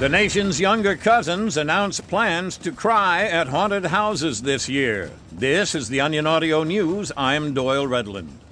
The nation's younger cousins announce plans to cry at haunted houses this year. This is the Onion Audio News. I'm Doyle Redland.